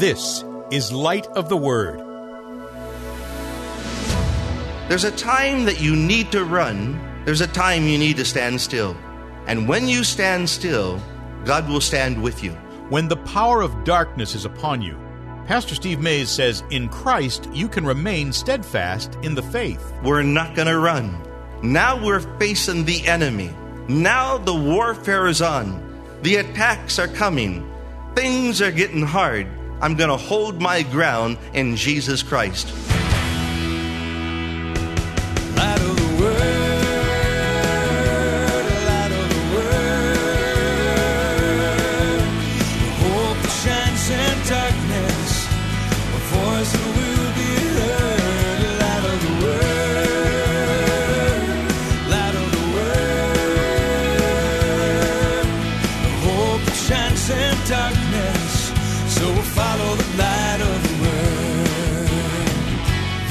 This is Light of the Word. There's a time that you need to run, there's a time you need to stand still. And when you stand still, God will stand with you. When the power of darkness is upon you, Pastor Steve Mays says, In Christ, you can remain steadfast in the faith. We're not going to run. Now we're facing the enemy. Now the warfare is on. The attacks are coming. Things are getting hard. I'm going to hold my ground in Jesus Christ.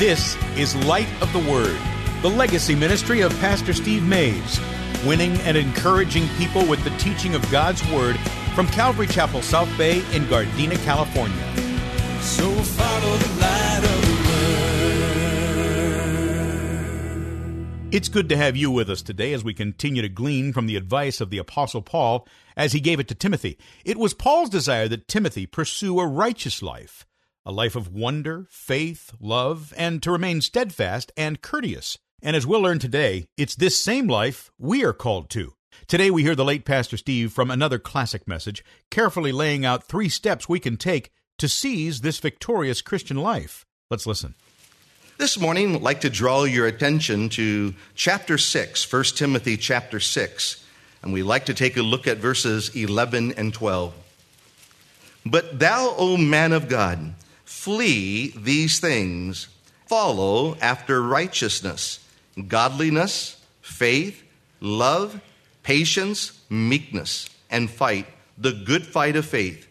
This is Light of the Word, the legacy ministry of Pastor Steve Mays, winning and encouraging people with the teaching of God's Word from Calvary Chapel South Bay in Gardena, California. So follow the light of the world. It's good to have you with us today as we continue to glean from the advice of the Apostle Paul as he gave it to Timothy. It was Paul's desire that Timothy pursue a righteous life, a life of wonder, faith, love, and to remain steadfast and courteous. And as we'll learn today, it's this same life we are called to. Today we hear the late Pastor Steve from another classic message, carefully laying out three steps we can take to seize this victorious Christian life. Let's listen. This morning, I'd like to draw your attention to chapter 6, 1 Timothy chapter 6, and we'd like to take a look at verses 11 and 12. But thou, O man of God, flee these things, follow after righteousness, godliness, faith, love, patience, meekness, and fight the good fight of faith.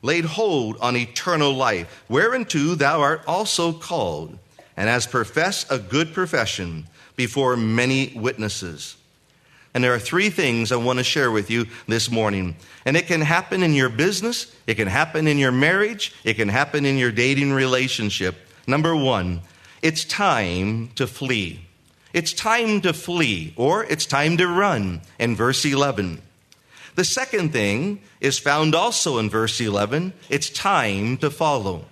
Laid hold on eternal life, whereunto thou art also called, and hast professed a good profession before many witnesses. And there are three things I want to share with you this morning. And it can happen in your business, it can happen in your marriage, it can happen in your dating relationship. Number one, it's time to flee. It's time to flee, or it's time to run in verse 11. The second thing is found also in verse 11 it's time to follow.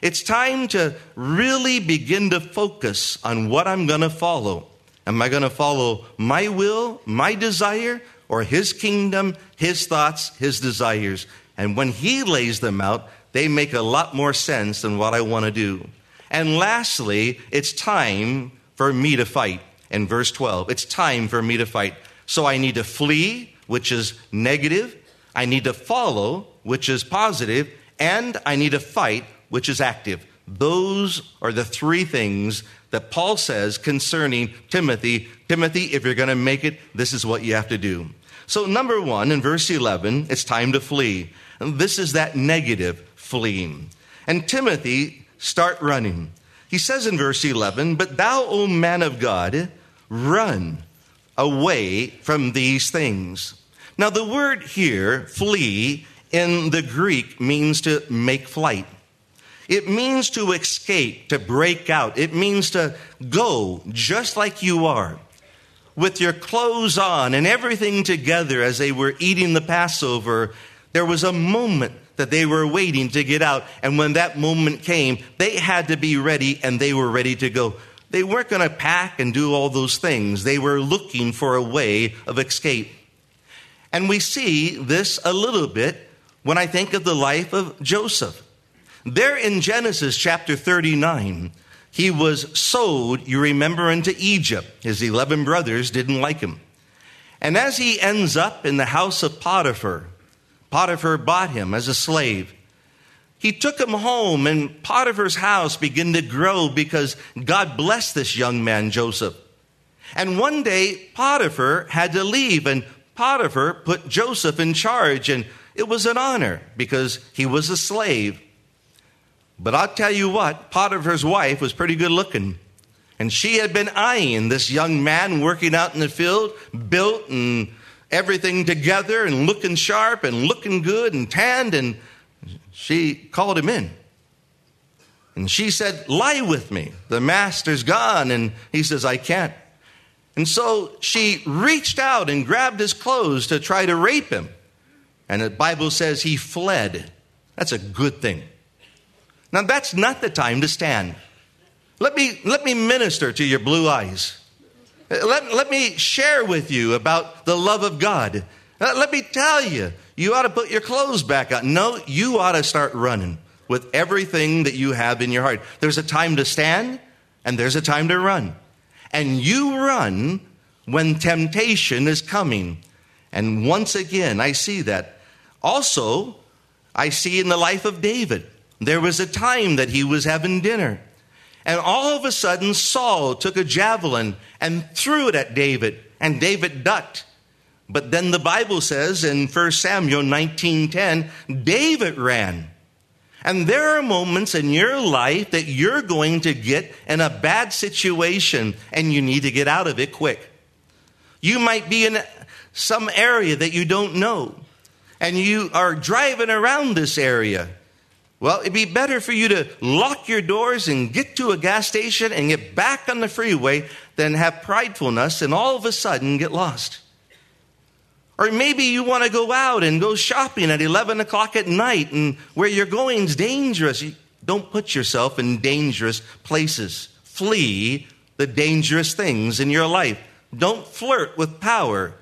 It's time to really begin to focus on what I'm going to follow. Am I going to follow my will, my desire, or His kingdom, His thoughts, His desires? And when He lays them out, they make a lot more sense than what I want to do. And lastly, it's time for me to fight. In verse 12, it's time for me to fight. So I need to flee, which is negative. I need to follow, which is positive. And I need to fight, which is active. Those are the three things that Paul says concerning Timothy. Timothy, if you're going to make it, this is what you have to do. So, number one, in verse 11, it's time to flee. And this is that negative fleeing. And Timothy, start running. He says in verse 11, But thou, O man of God, run away from these things. Now, the word here, flee, in the Greek means to make flight. It means to escape, to break out. It means to go just like you are, with your clothes on and everything together as they were eating the Passover. There was a moment that they were waiting to get out. And when that moment came, they had to be ready and they were ready to go. They weren't going to pack and do all those things. They were looking for a way of escape. And we see this a little bit when I think of the life of Joseph. There in Genesis chapter 39, he was sold, you remember, into Egypt. His 11 brothers didn't like him. And as he ends up in the house of Potiphar, Potiphar bought him as a slave. He took him home, and Potiphar's house began to grow because God blessed this young man, Joseph. And one day, Potiphar had to leave, and Potiphar put Joseph in charge, and it was an honor because he was a slave. But I'll tell you what, Potiphar's wife was pretty good looking. And she had been eyeing this young man working out in the field, built and everything together and looking sharp and looking good and tanned. And she called him in. And she said, Lie with me. The master's gone. And he says, I can't. And so she reached out and grabbed his clothes to try to rape him. And the Bible says he fled. That's a good thing. Now, that's not the time to stand. Let me, let me minister to your blue eyes. Let, let me share with you about the love of God. Uh, let me tell you, you ought to put your clothes back on. No, you ought to start running with everything that you have in your heart. There's a time to stand and there's a time to run. And you run when temptation is coming. And once again, I see that. Also, I see in the life of David, there was a time that he was having dinner. And all of a sudden, Saul took a javelin and threw it at David, and David ducked. But then the Bible says in 1 Samuel 19:10, David ran. And there are moments in your life that you're going to get in a bad situation and you need to get out of it quick. You might be in some area that you don't know and you are driving around this area. Well, it'd be better for you to lock your doors and get to a gas station and get back on the freeway than have pridefulness and all of a sudden get lost. Or maybe you want to go out and go shopping at 11 o'clock at night and where you're going is dangerous. Don't put yourself in dangerous places. Flee the dangerous things in your life. Don't flirt with power.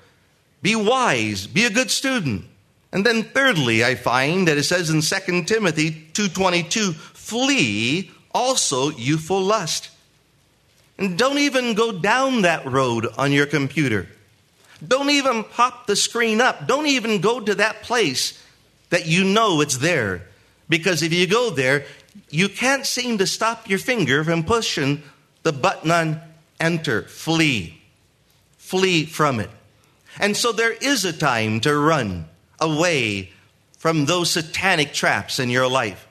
Be wise. Be a good student. And then thirdly, I find that it says in 2 Timothy 2.22, flee also youthful lust. And don't even go down that road on your computer. Don't even pop the screen up. Don't even go to that place that you know it's there. Because if you go there, you can't seem to stop your finger from pushing the button on enter, flee. Flee from it. And so there is a time to run away from those satanic traps in your life.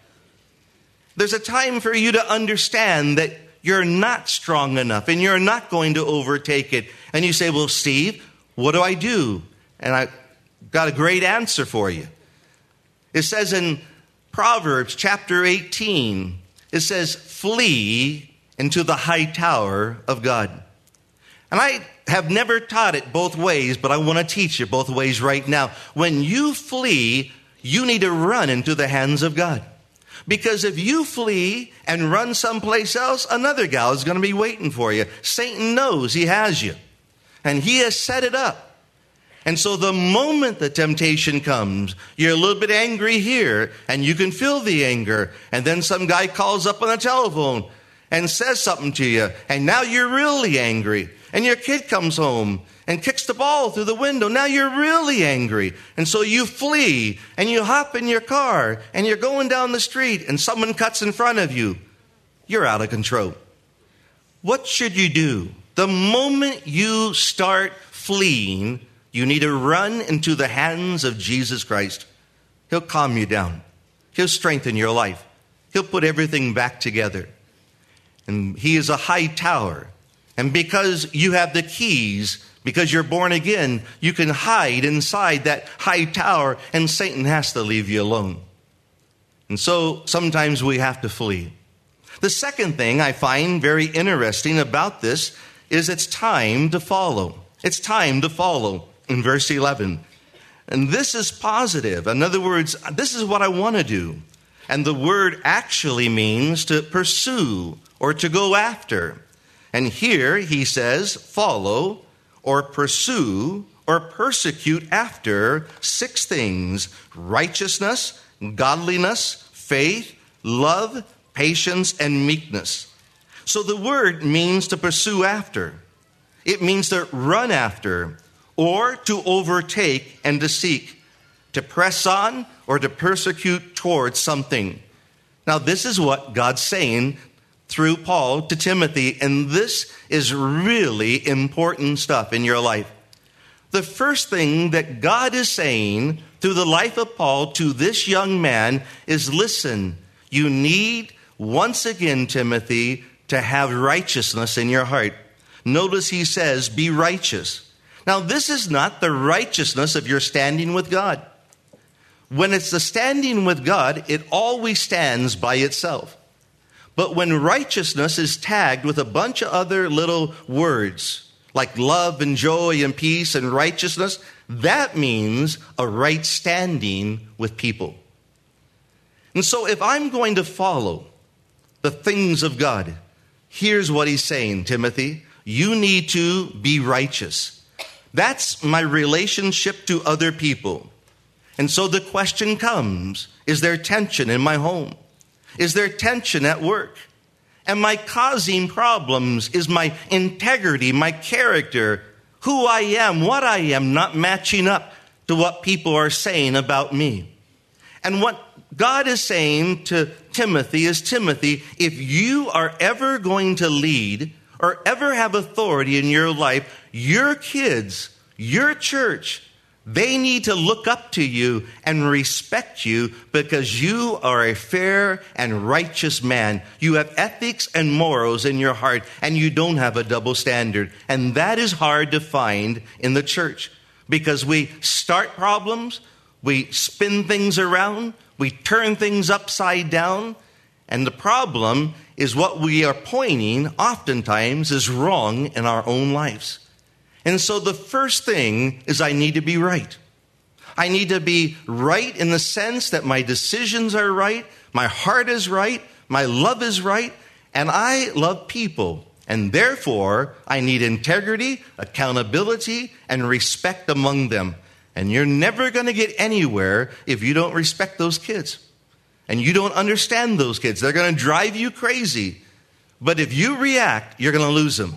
There's a time for you to understand that you're not strong enough and you're not going to overtake it. And you say, Well, Steve, what do I do? And I got a great answer for you. It says in Proverbs chapter 18, it says, Flee into the high tower of God. And I have never taught it both ways, but I want to teach it both ways right now. When you flee, you need to run into the hands of God. Because if you flee and run someplace else, another gal is going to be waiting for you. Satan knows he has you and He has set it up. And so the moment the temptation comes, you're a little bit angry here, and you can feel the anger. And then some guy calls up on the telephone and says something to you, and now you're really angry. And your kid comes home and kicks the ball through the window. Now you're really angry. And so you flee and you hop in your car and you're going down the street and someone cuts in front of you. You're out of control. What should you do? The moment you start fleeing, you need to run into the hands of Jesus Christ. He'll calm you down, He'll strengthen your life, He'll put everything back together. And He is a high tower. And because you have the keys, because you're born again, you can hide inside that high tower, and Satan has to leave you alone. And so sometimes we have to flee. The second thing I find very interesting about this is it's time to follow. It's time to follow in verse 11. And this is positive. In other words, this is what I want to do. And the word actually means to pursue or to go after. And here he says, follow or pursue or persecute after six things righteousness, godliness, faith, love, patience, and meekness. So the word means to pursue after, it means to run after, or to overtake and to seek, to press on or to persecute towards something. Now, this is what God's saying through Paul to Timothy, and this is really important stuff in your life. The first thing that God is saying through the life of Paul to this young man is listen, you need, once again, Timothy, to have righteousness in your heart. Notice he says, Be righteous. Now, this is not the righteousness of your standing with God. When it's the standing with God, it always stands by itself. But when righteousness is tagged with a bunch of other little words, like love and joy and peace and righteousness, that means a right standing with people. And so if I'm going to follow the things of God, here's what he's saying, Timothy. You need to be righteous. That's my relationship to other people. And so the question comes Is there tension in my home? Is there tension at work? Am I causing problems? Is my integrity, my character, who I am, what I am not matching up to what people are saying about me? And what God is saying to Timothy is Timothy, if you are ever going to lead or ever have authority in your life, your kids, your church, they need to look up to you and respect you because you are a fair and righteous man. You have ethics and morals in your heart and you don't have a double standard. And that is hard to find in the church because we start problems, we spin things around, we turn things upside down. And the problem is what we are pointing oftentimes is wrong in our own lives. And so the first thing is I need to be right. I need to be right in the sense that my decisions are right, my heart is right, my love is right, and I love people. And therefore, I need integrity, accountability, and respect among them. And you're never going to get anywhere if you don't respect those kids. And you don't understand those kids. They're going to drive you crazy. But if you react, you're going to lose them.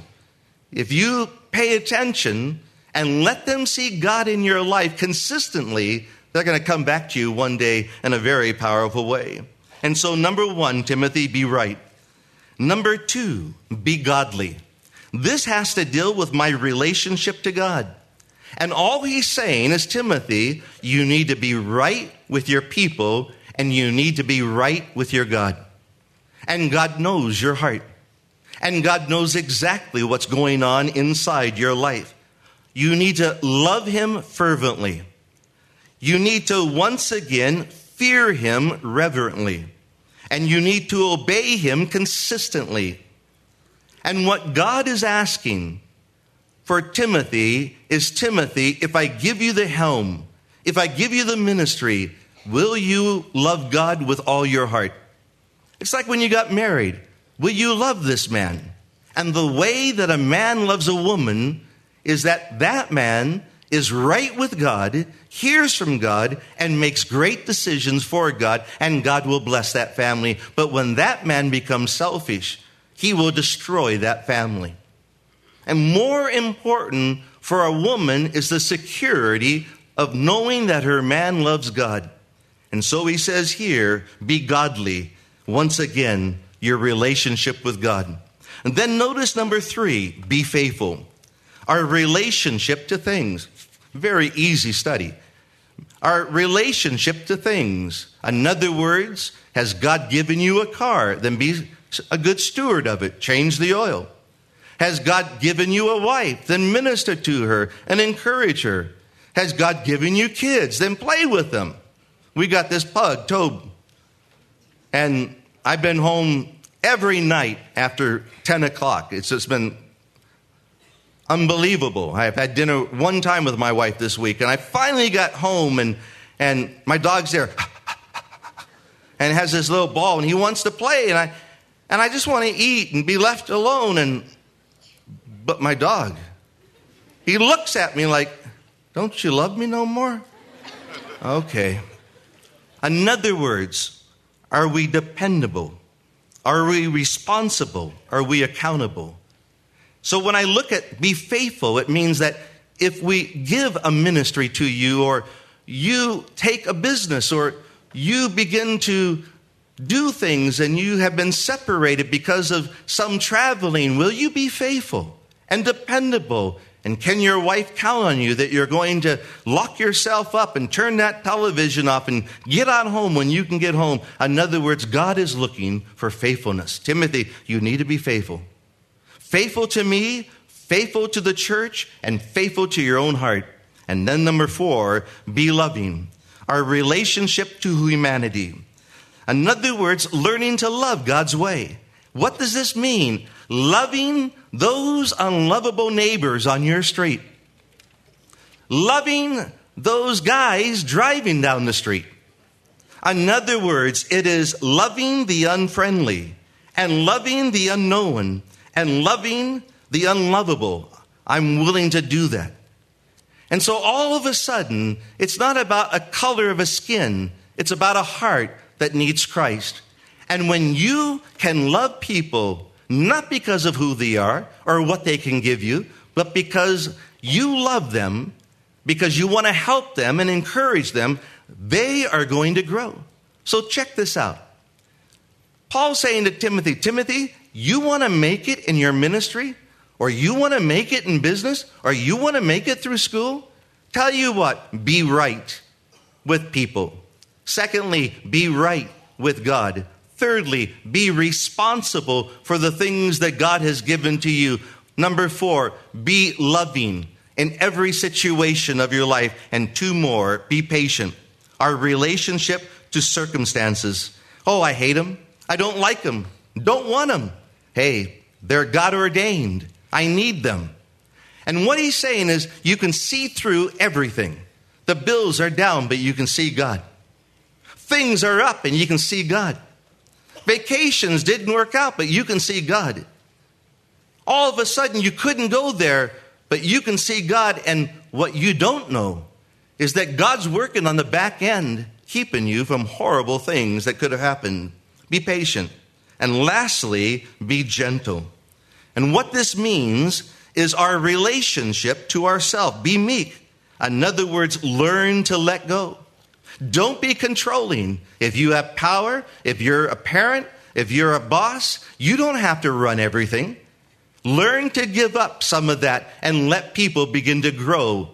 If you pay attention and let them see God in your life consistently, they're going to come back to you one day in a very powerful way. And so, number one, Timothy, be right. Number two, be godly. This has to deal with my relationship to God. And all he's saying is, Timothy, you need to be right with your people and you need to be right with your God. And God knows your heart. And God knows exactly what's going on inside your life. You need to love Him fervently. You need to once again fear Him reverently. And you need to obey Him consistently. And what God is asking for Timothy is Timothy, if I give you the helm, if I give you the ministry, will you love God with all your heart? It's like when you got married. Will you love this man? And the way that a man loves a woman is that that man is right with God, hears from God, and makes great decisions for God, and God will bless that family. But when that man becomes selfish, he will destroy that family. And more important for a woman is the security of knowing that her man loves God. And so he says here, be godly. Once again, your relationship with God. And then notice number three, be faithful. Our relationship to things. Very easy study. Our relationship to things. In other words, has God given you a car? Then be a good steward of it. Change the oil. Has God given you a wife? Then minister to her and encourage her. Has God given you kids? Then play with them. We got this pug, Tobe. And I've been home every night after 10 o'clock. It's just been unbelievable. I've had dinner one time with my wife this week, and I finally got home, and, and my dog's there and has this little ball, and he wants to play, and I, and I just want to eat and be left alone. And, but my dog, he looks at me like, Don't you love me no more? Okay. In other words, are we dependable? Are we responsible? Are we accountable? So when I look at be faithful, it means that if we give a ministry to you, or you take a business, or you begin to do things and you have been separated because of some traveling, will you be faithful and dependable and can your wife count on you that you're going to lock yourself up and turn that television off and get on home when you can get home? In other words, God is looking for faithfulness. Timothy, you need to be faithful. Faithful to me, faithful to the church, and faithful to your own heart. And then number four, be loving. our relationship to humanity. In other words, learning to love God's way. What does this mean? Loving those unlovable neighbors on your street. Loving those guys driving down the street. In other words, it is loving the unfriendly and loving the unknown and loving the unlovable. I'm willing to do that. And so all of a sudden, it's not about a color of a skin, it's about a heart that needs Christ. And when you can love people, not because of who they are or what they can give you, but because you love them, because you want to help them and encourage them, they are going to grow. So check this out. Paul's saying to Timothy, Timothy, you want to make it in your ministry, or you want to make it in business, or you want to make it through school? Tell you what, be right with people. Secondly, be right with God. Thirdly, be responsible for the things that God has given to you. Number four, be loving in every situation of your life. And two more, be patient. Our relationship to circumstances. Oh, I hate them. I don't like them. Don't want them. Hey, they're God ordained. I need them. And what he's saying is you can see through everything. The bills are down, but you can see God. Things are up, and you can see God. Vacations didn't work out, but you can see God. All of a sudden, you couldn't go there, but you can see God. And what you don't know is that God's working on the back end, keeping you from horrible things that could have happened. Be patient. And lastly, be gentle. And what this means is our relationship to ourselves. Be meek. In other words, learn to let go. Don't be controlling. If you have power, if you're a parent, if you're a boss, you don't have to run everything. Learn to give up some of that and let people begin to grow.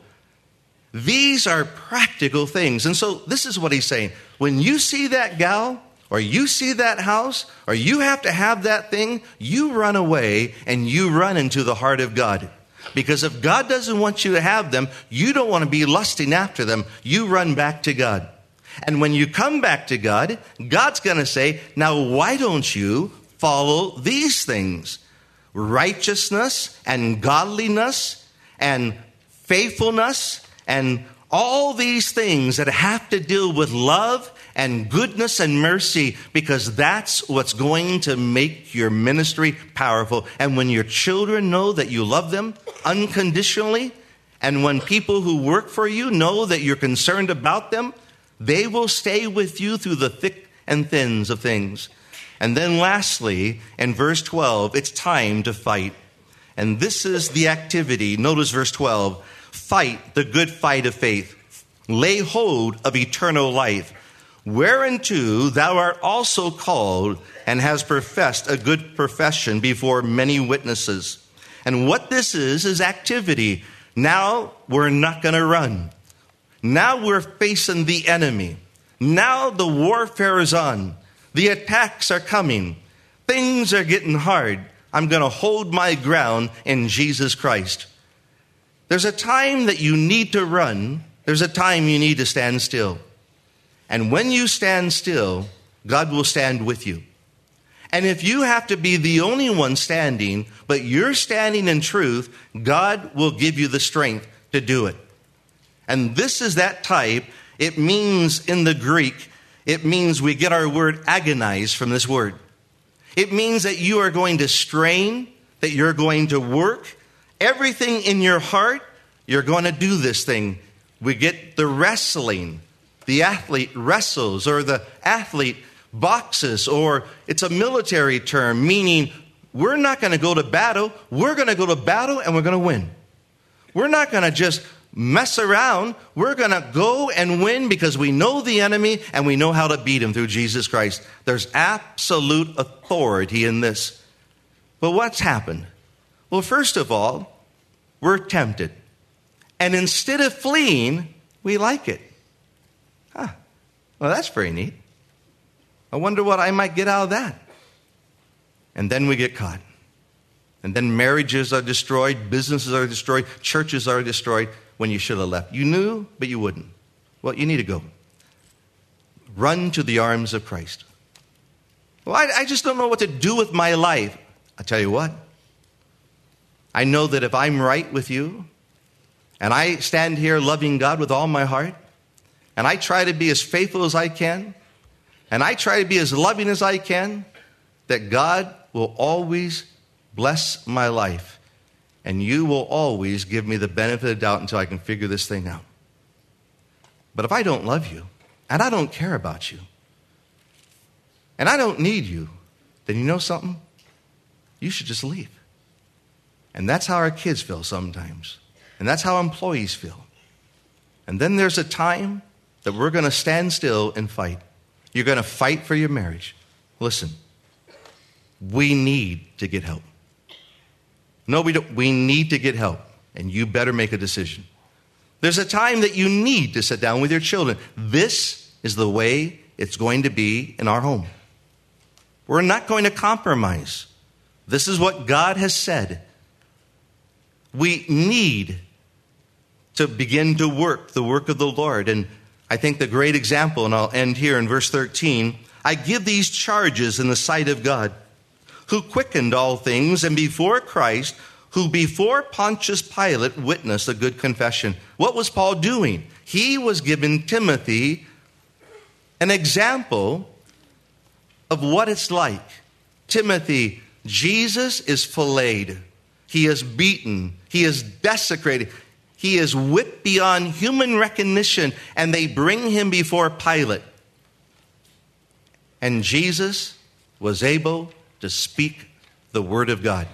These are practical things. And so this is what he's saying. When you see that gal, or you see that house, or you have to have that thing, you run away and you run into the heart of God. Because if God doesn't want you to have them, you don't want to be lusting after them. You run back to God. And when you come back to God, God's going to say, Now, why don't you follow these things? Righteousness and godliness and faithfulness and all these things that have to do with love and goodness and mercy because that's what's going to make your ministry powerful. And when your children know that you love them unconditionally, and when people who work for you know that you're concerned about them, they will stay with you through the thick and thins of things. And then lastly, in verse 12, it's time to fight. And this is the activity. Notice verse 12 fight the good fight of faith, lay hold of eternal life whereunto thou art also called and has professed a good profession before many witnesses. And what this is, is activity. Now we're not going to run. Now we're facing the enemy. Now the warfare is on. The attacks are coming. Things are getting hard. I'm going to hold my ground in Jesus Christ. There's a time that you need to run, there's a time you need to stand still. And when you stand still, God will stand with you. And if you have to be the only one standing, but you're standing in truth, God will give you the strength to do it. And this is that type. It means in the Greek, it means we get our word agonize from this word. It means that you are going to strain, that you're going to work. Everything in your heart, you're going to do this thing. We get the wrestling the athlete wrestles or the athlete boxes, or it's a military term meaning we're not going to go to battle, we're going to go to battle and we're going to win. We're not going to just mess around. We're going to go and win because we know the enemy and we know how to beat him through Jesus Christ. There's absolute authority in this. But what's happened? Well, first of all, we're tempted. And instead of fleeing, we like it. Well, that's very neat. I wonder what I might get out of that. And then we get caught. And then marriages are destroyed, businesses are destroyed, churches are destroyed when you should have left. You knew, but you wouldn't. Well, you need to go. run to the arms of Christ. Well, I, I just don't know what to do with my life. I tell you what, I know that if I'm right with you, and I stand here loving God with all my heart, and I try to be as faithful as I can, and I try to be as loving as I can, that God will always bless my life, and you will always give me the benefit of doubt until I can figure this thing out. But if I don't love you, and I don't care about you, and I don't need you, then you know something? You should just leave. And that's how our kids feel sometimes. And that's how employees feel. And then there's a time that we're going to stand still and fight. You're going to fight for your marriage. Listen, we need to get help. No, we don't. We need to get help. And you better make a decision. There's a time that you need to sit down with your children. This is the way it's going to be in our home. We're not going to compromise. This is what God has said. We need to begin to work the work of the Lord. And I think the great example, and I'll end here in verse 13 I give these charges in the sight of God, who quickened all things, and before Christ, who before Pontius Pilate witnessed a good confession. What was Paul doing? He was giving Timothy an example of what it's like. Timothy, Jesus is filleted, he is beaten, he is desecrated. He is whipped beyond human recognition, and they bring him before Pilate. And Jesus was able to speak the word of God.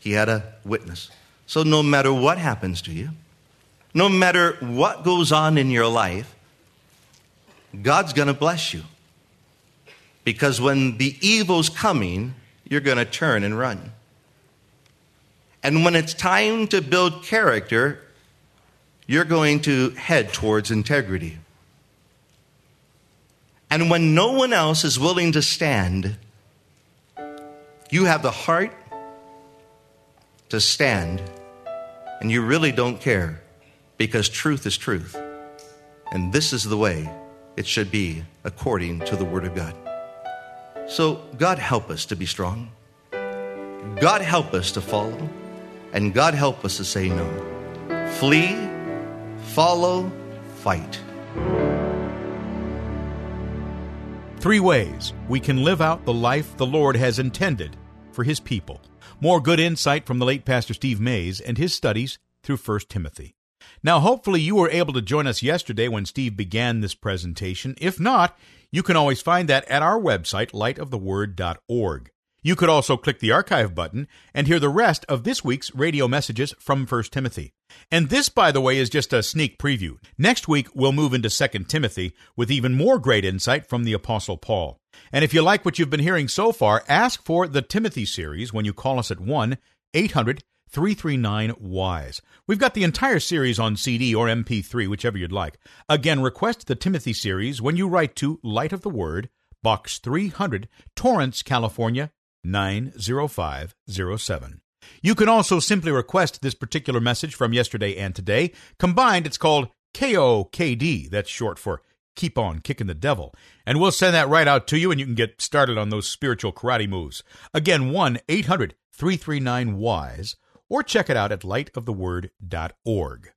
He had a witness. So, no matter what happens to you, no matter what goes on in your life, God's going to bless you. Because when the evil's coming, you're going to turn and run. And when it's time to build character, you're going to head towards integrity. And when no one else is willing to stand, you have the heart to stand, and you really don't care because truth is truth. And this is the way it should be according to the Word of God. So, God help us to be strong. God help us to follow. And God help us to say no. Flee follow, fight. Three ways we can live out the life the Lord has intended for His people. More good insight from the late Pastor Steve Mays and his studies through 1 Timothy. Now, hopefully, you were able to join us yesterday when Steve began this presentation. If not, you can always find that at our website, lightoftheword.org. You could also click the archive button and hear the rest of this week's radio messages from 1 Timothy. And this, by the way, is just a sneak preview. Next week, we'll move into 2 Timothy with even more great insight from the Apostle Paul. And if you like what you've been hearing so far, ask for the Timothy series when you call us at 1 800 339 WISE. We've got the entire series on CD or MP3, whichever you'd like. Again, request the Timothy series when you write to Light of the Word, Box 300, Torrance, California 90507. You can also simply request this particular message from yesterday and today. Combined, it's called KOKD. That's short for Keep On Kicking the Devil. And we'll send that right out to you, and you can get started on those spiritual karate moves. Again, 1 800 339 WISE, or check it out at lightoftheword.org.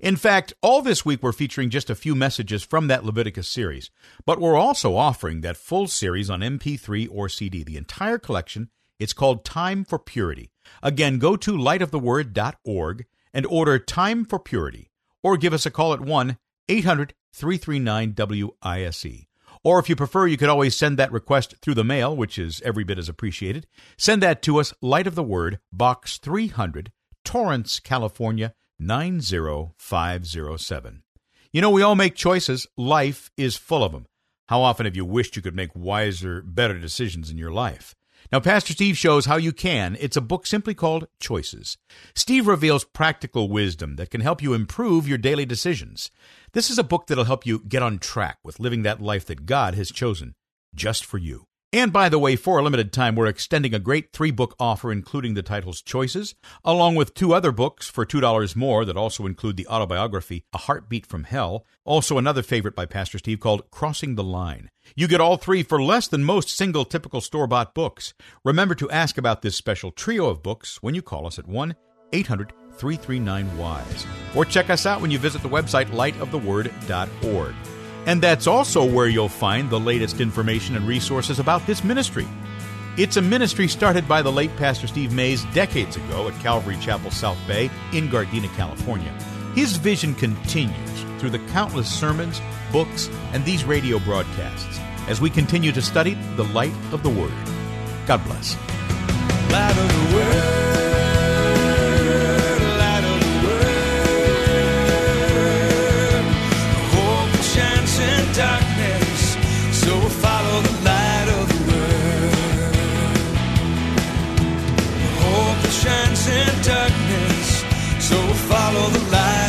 In fact, all this week we're featuring just a few messages from that Leviticus series, but we're also offering that full series on MP3 or CD, the entire collection. It's called Time for Purity. Again, go to lightoftheword.org and order Time for Purity, or give us a call at 1 800 339 WISE. Or if you prefer, you could always send that request through the mail, which is every bit as appreciated. Send that to us, Light of the Word, Box 300, Torrance, California 90507. You know, we all make choices. Life is full of them. How often have you wished you could make wiser, better decisions in your life? Now, Pastor Steve shows how you can. It's a book simply called Choices. Steve reveals practical wisdom that can help you improve your daily decisions. This is a book that'll help you get on track with living that life that God has chosen just for you. And by the way, for a limited time, we're extending a great three book offer, including the title's choices, along with two other books for $2 more that also include the autobiography, A Heartbeat from Hell, also another favorite by Pastor Steve called Crossing the Line. You get all three for less than most single typical store bought books. Remember to ask about this special trio of books when you call us at 1 800 339 WISE. Or check us out when you visit the website lightoftheword.org. And that's also where you'll find the latest information and resources about this ministry. It's a ministry started by the late Pastor Steve Mays decades ago at Calvary Chapel South Bay in Gardena, California. His vision continues through the countless sermons, books, and these radio broadcasts as we continue to study the light of the Word. God bless. So follow the light